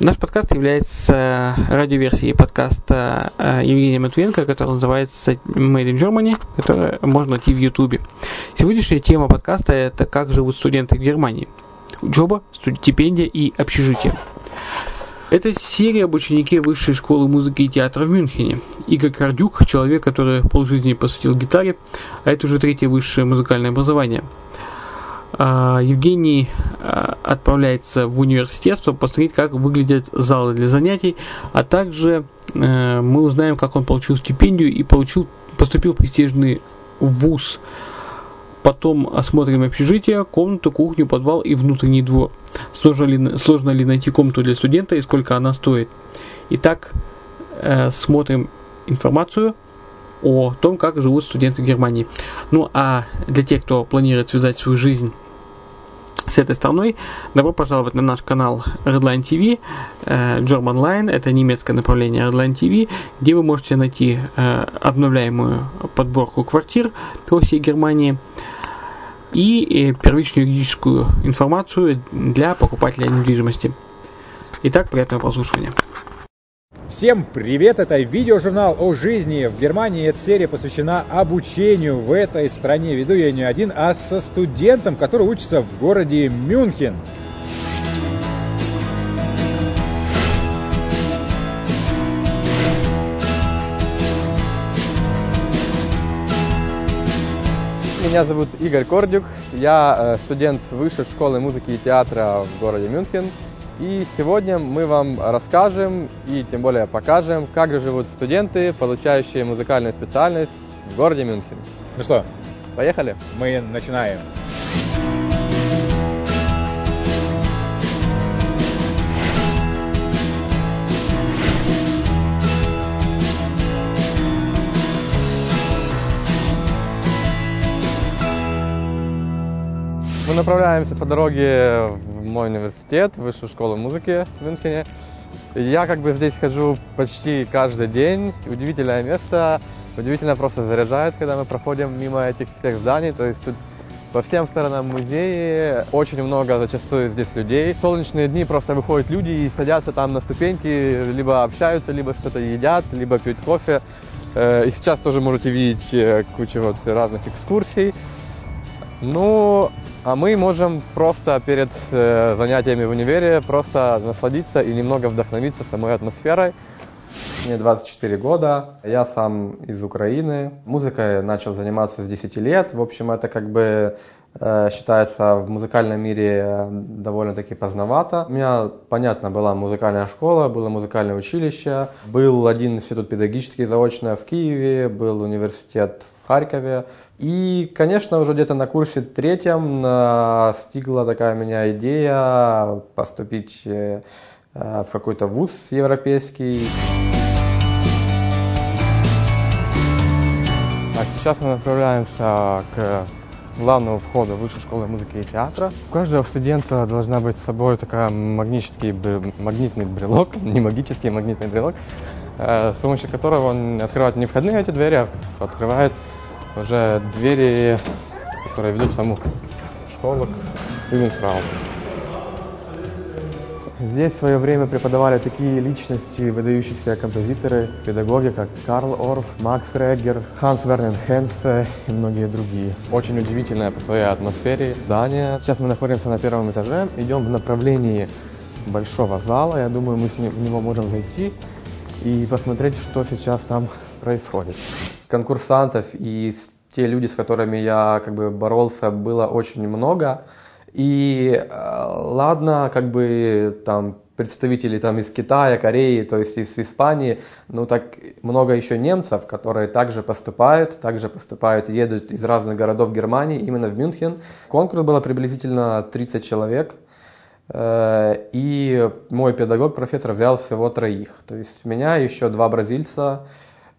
Наш подкаст является радиоверсией подкаста э, Евгения Матвенко, который называется Made in Germany, который можно найти в YouTube. Сегодняшняя тема подкаста – это «Как живут студенты в Германии». Учеба, стипендия и общежитие. Это серия об ученике Высшей школы музыки и театра в Мюнхене. Игорь Кардюк, человек, который полжизни посвятил гитаре, а это уже третье высшее музыкальное образование. А, Евгений а, отправляется в университет, чтобы посмотреть, как выглядят залы для занятий, а также э, мы узнаем, как он получил стипендию и получил, поступил в престижный вуз – Потом осмотрим общежитие, комнату, кухню, подвал и внутренний двор. Сложно ли, сложно ли найти комнату для студента и сколько она стоит. Итак, э, смотрим информацию о том, как живут студенты Германии. Ну а для тех, кто планирует связать свою жизнь с этой страной, добро пожаловать на наш канал Redline TV, э, German Line, это немецкое направление Redline TV, где вы можете найти э, обновляемую подборку квартир по всей Германии, и э, первичную юридическую информацию для покупателя недвижимости. Итак, приятного прослушивания. Всем привет! Это видеожурнал о жизни в Германии. Эта серия посвящена обучению в этой стране. Веду я не один, а со студентом, который учится в городе Мюнхен. Меня зовут Игорь Кордюк, я э, студент Высшей школы музыки и театра в городе Мюнхен. И сегодня мы вам расскажем и тем более покажем, как же живут студенты, получающие музыкальную специальность в городе Мюнхен. Ну что, поехали? Мы начинаем. Мы направляемся по дороге мой университет, высшую школу музыки в Мюнхене. Я как бы здесь хожу почти каждый день. Удивительное место, удивительно просто заряжает, когда мы проходим мимо этих всех зданий. То есть тут по всем сторонам музея очень много зачастую здесь людей. В солнечные дни просто выходят люди и садятся там на ступеньки, либо общаются, либо что-то едят, либо пьют кофе. Э, и сейчас тоже можете видеть э, кучу вот разных экскурсий. Ну, а мы можем просто перед э, занятиями в универе просто насладиться и немного вдохновиться самой атмосферой. Мне 24 года, я сам из Украины. Музыкой начал заниматься с 10 лет. В общем, это как бы э, считается в музыкальном мире э, довольно-таки поздновато. У меня, понятно, была музыкальная школа, было музыкальное училище, был один институт педагогический заочно в Киеве, был университет в Харькове. И, конечно, уже где-то на курсе третьем настигла такая меня идея поступить э, в какой-то вуз европейский. А сейчас мы направляемся к главному входу Высшей школы музыки и театра. У каждого студента должна быть с собой такая магнитический магнитный брелок, не магический, магнитный брелок, э, с помощью которого он открывает не входные эти двери, а открывает уже двери, которые ведут в саму школу к Югенсрауму. Здесь в свое время преподавали такие личности, выдающиеся композиторы, педагоги, как Карл Орф, Макс Реггер, Ханс Вернен Хенсе и многие другие. Очень удивительное по своей атмосфере здание. Сейчас мы находимся на первом этаже, идем в направлении большого зала. Я думаю, мы в него можем зайти и посмотреть, что сейчас там происходит. Конкурсантов и те люди, с которыми я как бы боролся, было очень много. И э, ладно, как бы там представители там из Китая, Кореи, то есть из Испании, ну так много еще немцев, которые также поступают, также поступают, едут из разных городов Германии, именно в Мюнхен. Конкурс было приблизительно 30 человек, э, и мой педагог, профессор, взял всего троих. То есть меня, еще два бразильца,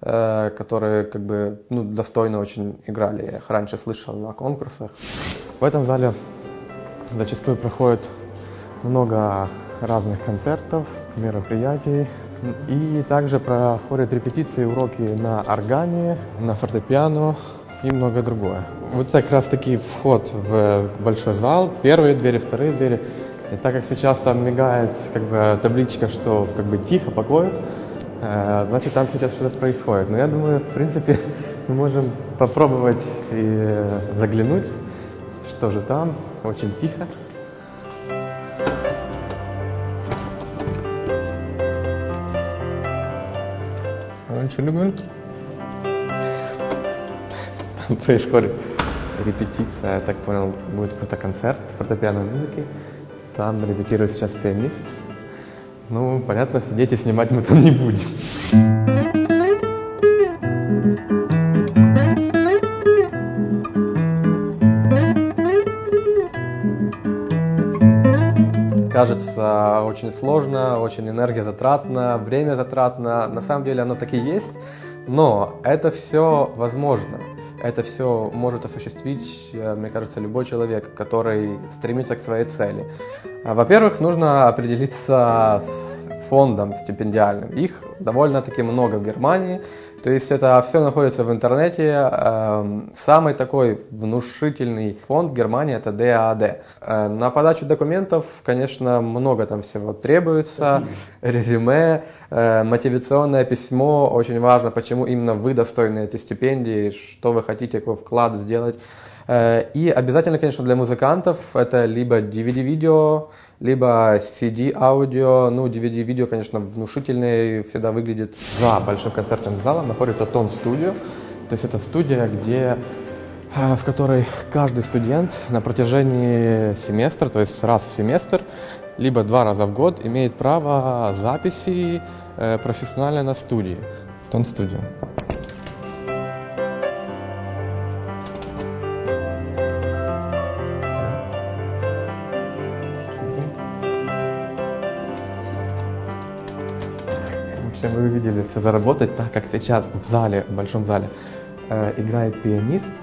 э, которые как бы ну, достойно очень играли. Я их раньше слышал на конкурсах. В этом зале Зачастую проходит много разных концертов, мероприятий. И также проходят репетиции, уроки на органе, на фортепиано и многое другое. Вот как раз таки вход в большой зал. Первые двери, вторые двери. И так как сейчас там мигает как бы табличка, что как бы тихо, покой, э, значит там сейчас что-то происходит. Но я думаю, в принципе, мы можем попробовать и заглянуть, что же там. Очень тихо. Entschuldigung. Происходит репетиция, я так понял, будет какой-то концерт фортепианной музыки. Там репетирует сейчас пианист. Ну, понятно, сидеть и снимать мы там не будем. Кажется очень сложно, очень энергозатратно, время затратно. На самом деле оно так и есть, но это все возможно это все может осуществить, э, мне кажется, любой человек, который стремится к своей цели. А, во-первых, нужно определиться с фондом стипендиальным. Их довольно-таки много в Германии. То есть это все находится в интернете. Эм, самый такой внушительный фонд Германии это DAAD. Э, на подачу документов, конечно, много там всего требуется. Резюме, э, мотивационное письмо. Очень важно, почему именно вы достойны эти стипендии, что вы хотите, какой вклад сделать. Э, и обязательно, конечно, для музыкантов это либо DVD-видео, либо CD-аудио. Ну, DVD-видео, конечно, внушительный всегда выглядит. За большим концертным залом находится Тон Студио. То есть это студия, где э, в которой каждый студент на протяжении семестра, то есть раз в семестр, либо два раза в год имеет право записи э, профессионально на студии. Тон Студио. Вы видели все заработать, так как сейчас в зале, в большом зале, э, играет пианист,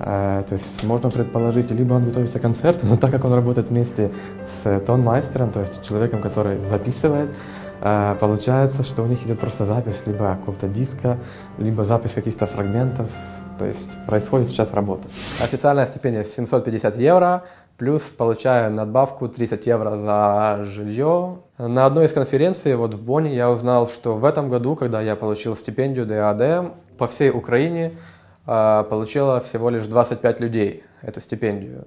э, то есть можно предположить, либо он готовится к концерту, но так как он работает вместе с тонмайстером, то есть человеком, который записывает, э, получается, что у них идет просто запись либо какого-то диска, либо запись каких-то фрагментов, то есть происходит сейчас работа. Официальная стипендия 750 евро, плюс получаю надбавку 30 евро за жилье. На одной из конференций вот в Бонне я узнал, что в этом году, когда я получил стипендию ДАД, по всей Украине э, получило всего лишь 25 людей эту стипендию.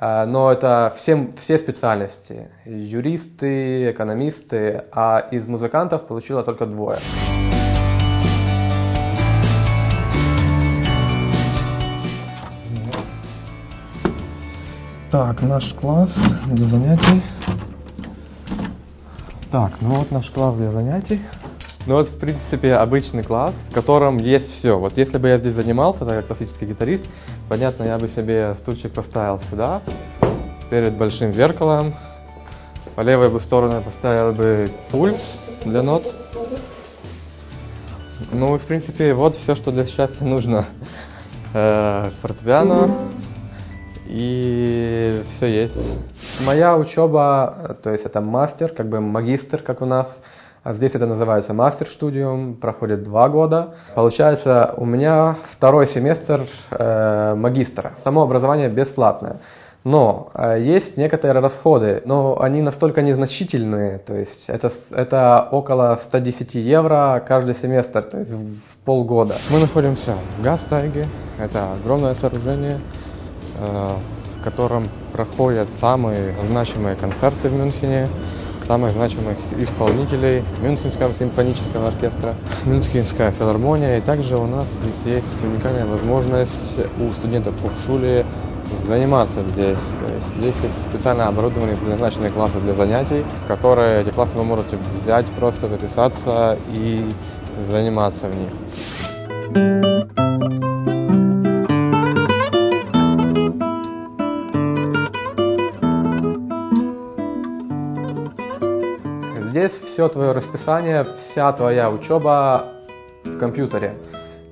Э, но это всем, все специальности, юристы, экономисты, а из музыкантов получило только двое. Так, наш класс для занятий. Так, ну вот наш класс для занятий. Ну вот, в принципе, обычный класс, в котором есть все. Вот если бы я здесь занимался, так как классический гитарист, понятно, я бы себе стульчик поставил сюда, перед большим зеркалом. По левой бы сторону поставил бы пульт для нот. Ну, в принципе, вот все, что для счастья нужно. Э, фортепиано, и все есть. Моя учеба, то есть это мастер, как бы магистр, как у нас. А здесь это называется мастер-студиум, проходит два года. Получается, у меня второй семестр э, магистра. Само образование бесплатное. Но э, есть некоторые расходы, но они настолько незначительные, то есть это, это около 110 евро каждый семестр, то есть в, в полгода. Мы находимся в Гастайге, это огромное сооружение, в котором проходят самые значимые концерты в Мюнхене, самых значимых исполнителей Мюнхенского симфонического оркестра, Мюнхенская филармония. И также у нас здесь есть уникальная возможность у студентов Хохшули заниматься здесь. То есть здесь есть специально оборудованные предназначенные классы для занятий, которые эти классы вы можете взять, просто записаться и заниматься в них. Все твое расписание, вся твоя учеба в компьютере.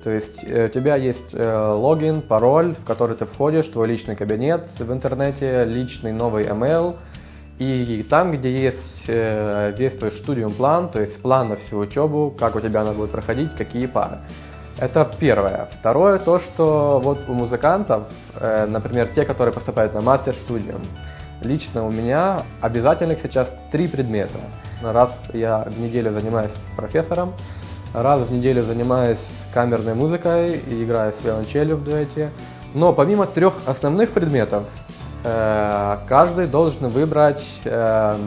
То есть э, у тебя есть э, логин, пароль, в который ты входишь, твой личный кабинет в интернете, личный новый email. И там, где есть э, действует студиум план, то есть план на всю учебу, как у тебя она будет проходить, какие пары. Это первое. Второе, то, что вот у музыкантов, например, те, которые поступают на мастер-студиум, Лично у меня обязательных сейчас три предмета. Раз я в неделю занимаюсь профессором, раз в неделю занимаюсь камерной музыкой и играю с виолончелью в дуэте. Но помимо трех основных предметов, э, каждый должен выбрать э,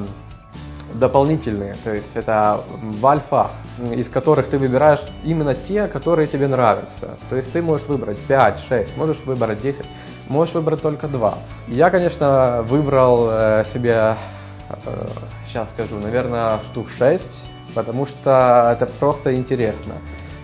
дополнительные, то есть это в альфах, из которых ты выбираешь именно те, которые тебе нравятся. То есть ты можешь выбрать 5, 6, можешь выбрать 10, можешь выбрать только 2. Я, конечно, выбрал э, себе, э, сейчас скажу, наверное, штук 6, потому что это просто интересно.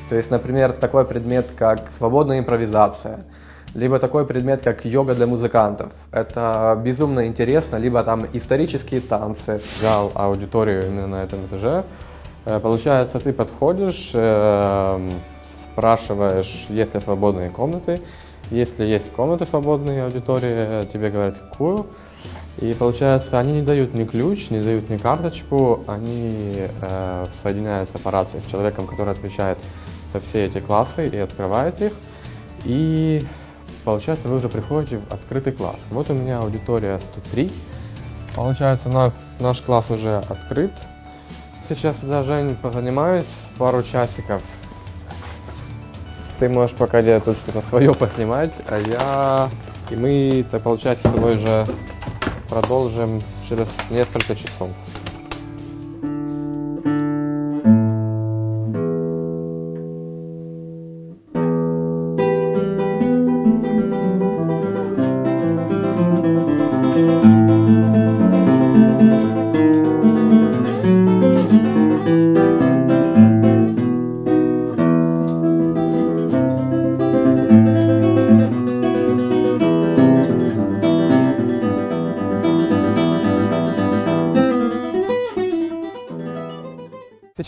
То есть, например, такой предмет, как свободная импровизация – либо такой предмет, как йога для музыкантов. Это безумно интересно, либо там исторические танцы. Взял аудиторию именно на этом этаже. Э, получается, ты подходишь, э, спрашиваешь, есть ли свободные комнаты. Если есть комнаты свободные, аудитории тебе говорят, какую. И получается, они не дают ни ключ, не дают ни карточку, они э, соединяются по рации с человеком, который отвечает за все эти классы и открывает их. И получается, вы уже приходите в открытый класс. Вот у меня аудитория 103. Получается, у нас наш класс уже открыт. Сейчас я, Жень, позанимаюсь пару часиков. Ты можешь пока где тут что-то свое поснимать, а я... И мы, так получается, с тобой же продолжим через несколько часов.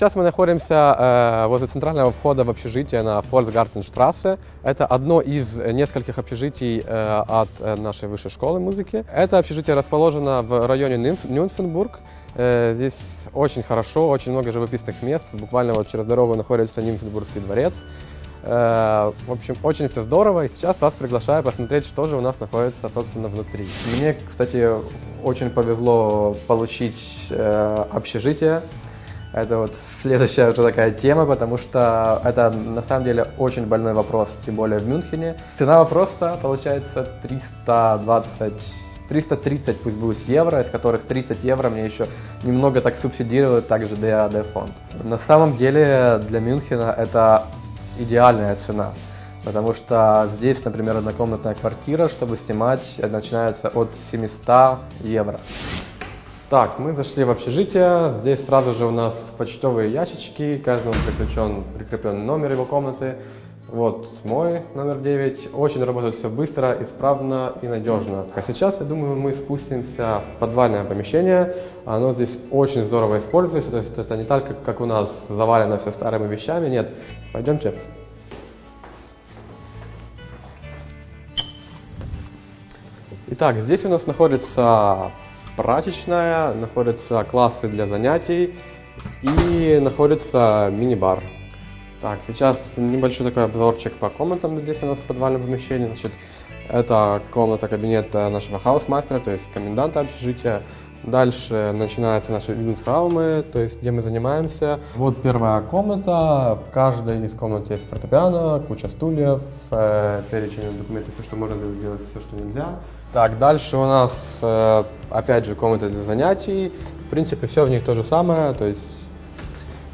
Сейчас мы находимся э, возле центрального входа в общежитие на Фольксгартенштрассе. Это одно из нескольких общежитий э, от э, нашей высшей школы музыки. Это общежитие расположено в районе Нюнф, Нюнфенбург. Э, здесь очень хорошо, очень много живописных мест. Буквально вот через дорогу находится Нимфенбургский дворец. Э, в общем, очень все здорово. И сейчас вас приглашаю посмотреть, что же у нас находится, собственно, внутри. Мне, кстати, очень повезло получить э, общежитие это вот следующая уже такая тема, потому что это на самом деле очень больной вопрос, тем более в Мюнхене. Цена вопроса получается 320 330 пусть будет евро, из которых 30 евро мне еще немного так субсидирует также ДАД фонд. На самом деле для Мюнхена это идеальная цена, потому что здесь, например, однокомнатная квартира, чтобы снимать, начинается от 700 евро. Так, мы зашли в общежитие. Здесь сразу же у нас почтовые ящички. Каждому прикреплен, прикреплен номер его комнаты. Вот мой номер 9. Очень работает все быстро, исправно и надежно. А сейчас, я думаю, мы спустимся в подвальное помещение. Оно здесь очень здорово используется. То есть это не так, как, у нас завалено все старыми вещами. Нет. Пойдемте. Итак, здесь у нас находится прачечная, находятся классы для занятий и находится мини-бар. Так, сейчас небольшой такой обзорчик по комнатам здесь у нас в подвальном помещении. Значит, это комната кабинета нашего хаус-мастера, то есть коменданта общежития. Дальше начинаются наши юнитраумы, то есть где мы занимаемся. Вот первая комната, в каждой из комнат есть фортепиано, куча стульев, э, перечень документов, все, что можно сделать, все, что нельзя. Так, дальше у нас, э, опять же, комната для занятий. В принципе, все в них то же самое, то есть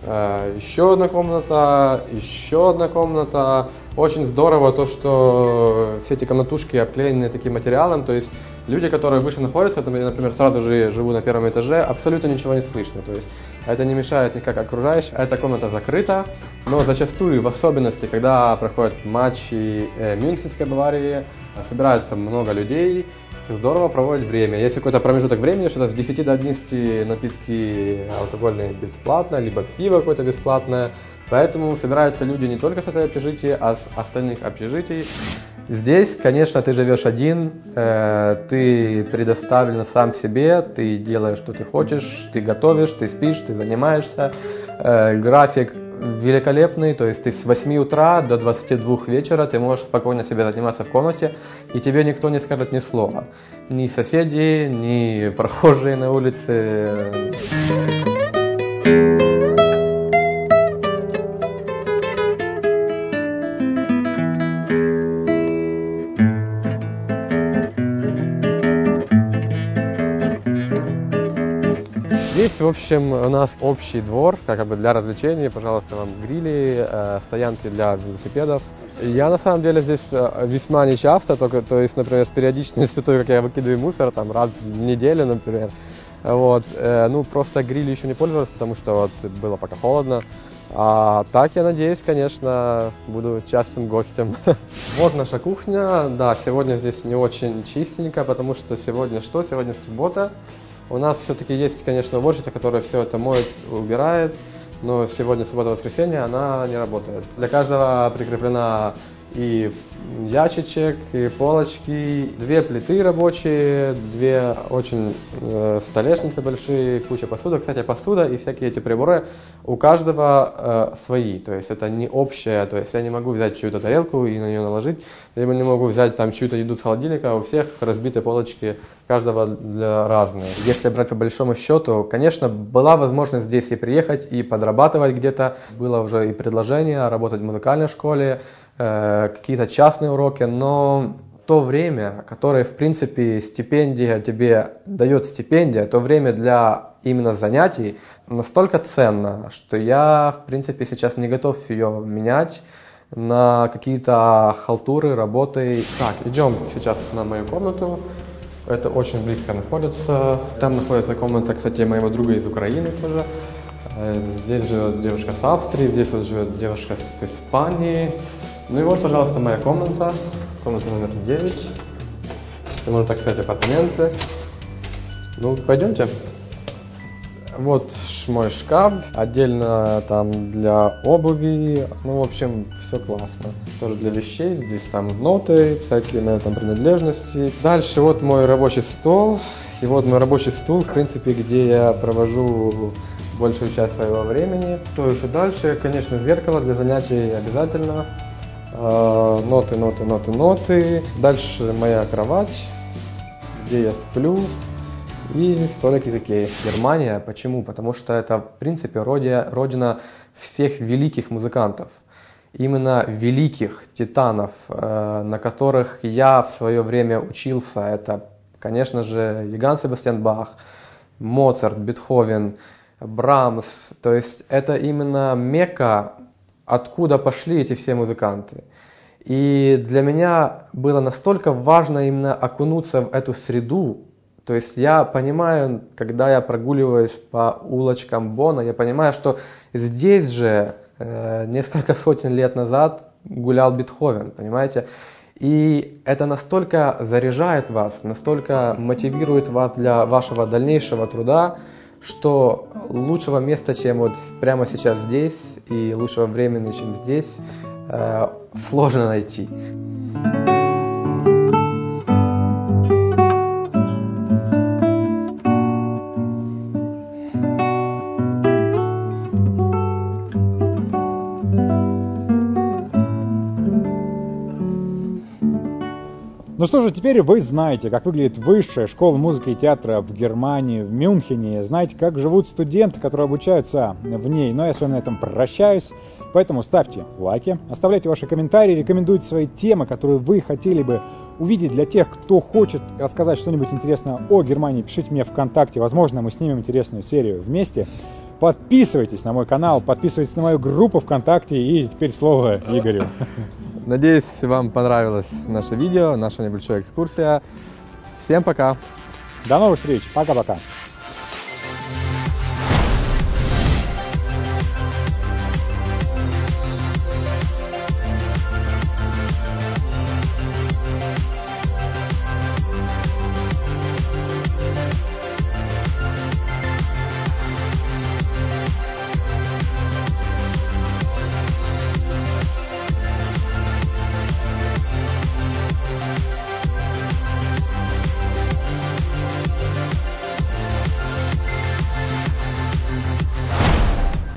э, еще одна комната, еще одна комната. Очень здорово то, что все эти комнатушки обклеены таким материалом, то есть люди, которые выше находятся, это, например, сразу же живу на первом этаже, абсолютно ничего не слышно, то есть это не мешает никак окружающим. Эта комната закрыта, но зачастую, в особенности, когда проходят матчи э, Мюнхенской Баварии, собирается много людей, здорово проводить время. Есть какой-то промежуток времени, что-то с 10 до 11 напитки алкогольные бесплатно, либо пиво какое-то бесплатное. Поэтому собираются люди не только с этой общежития, а с остальных общежитий. Здесь, конечно, ты живешь один, э, ты предоставлен сам себе, ты делаешь, что ты хочешь, ты готовишь, ты спишь, ты занимаешься. Э, график великолепный, то есть ты с 8 утра до 22 вечера ты можешь спокойно себе заниматься в комнате, и тебе никто не скажет ни слова. Ни соседи, ни прохожие на улице. Здесь, в общем, у нас общий двор, как бы для развлечений, пожалуйста, вам грили, э, стоянки для велосипедов. Я на самом деле здесь э, весьма нечасто, только, то есть, например, с периодичностью, той, как я выкидываю мусор, там раз в неделю, например. Вот, э, ну, просто грили еще не пользовался, потому что вот было пока холодно. А так, я надеюсь, конечно, буду частым гостем. Вот наша кухня. Да, сегодня здесь не очень чистенько, потому что сегодня что? Сегодня суббота. У нас все-таки есть, конечно, уборщица, которая все это моет, убирает, но сегодня суббота-воскресенье она не работает. Для каждого прикреплена и ящичек, и полочки, две плиты рабочие, две очень э, столешницы большие, куча посуды. Кстати, посуда и всякие эти приборы у каждого э, свои, то есть это не общее, то есть я не могу взять чью-то тарелку и на нее наложить, либо не могу взять там чью-то еду с холодильника, у всех разбиты полочки каждого для разные. Если брать по большому счету, конечно, была возможность здесь и приехать, и подрабатывать где-то, было уже и предложение работать в музыкальной школе, какие-то частные уроки, но то время, которое, в принципе, стипендия тебе дает стипендия, то время для именно занятий настолько ценно, что я, в принципе, сейчас не готов ее менять на какие-то халтуры, работы. Так, идем сейчас на мою комнату. Это очень близко находится. Там находится комната, кстати, моего друга из Украины тоже. Э, здесь живет девушка с Австрии, здесь вот живет девушка с Испании. Ну и вот, пожалуйста, моя комната. Комната номер 9. Можно так сказать, апартаменты. Ну, пойдемте. Вот мой шкаф, отдельно там для обуви, ну, в общем, все классно. Тоже для вещей, здесь там ноты, всякие на этом принадлежности. Дальше вот мой рабочий стол, и вот мой рабочий стул, в принципе, где я провожу большую часть своего времени. Что еще дальше? Конечно, зеркало для занятий обязательно. А, ноты, ноты, ноты, ноты. Дальше моя кровать, где я сплю. И столик из Икеи. Германия. Почему? Потому что это, в принципе, родина, родина всех великих музыкантов. Именно великих титанов, э, на которых я в свое время учился. Это, конечно же, Яган Себастьян Бах, Моцарт, Бетховен, Брамс. То есть это именно мека, откуда пошли эти все музыканты. И для меня было настолько важно именно окунуться в эту среду, то есть я понимаю, когда я прогуливаюсь по улочкам Бона, я понимаю, что здесь же э, несколько сотен лет назад гулял Бетховен, понимаете? И это настолько заряжает вас, настолько мотивирует вас для вашего дальнейшего труда, что лучшего места, чем вот прямо сейчас здесь, и лучшего времени, чем здесь, э, сложно найти. Ну что же, теперь вы знаете, как выглядит высшая школа музыки и театра в Германии, в Мюнхене. Знаете, как живут студенты, которые обучаются в ней. Но я с вами на этом прощаюсь. Поэтому ставьте лайки, оставляйте ваши комментарии, рекомендуйте свои темы, которые вы хотели бы увидеть для тех, кто хочет рассказать что-нибудь интересное о Германии. Пишите мне ВКонтакте, возможно, мы снимем интересную серию вместе. Подписывайтесь на мой канал, подписывайтесь на мою группу ВКонтакте и теперь слово Игорю. Надеюсь, вам понравилось наше видео, наша небольшая экскурсия. Всем пока! До новых встреч! Пока-пока!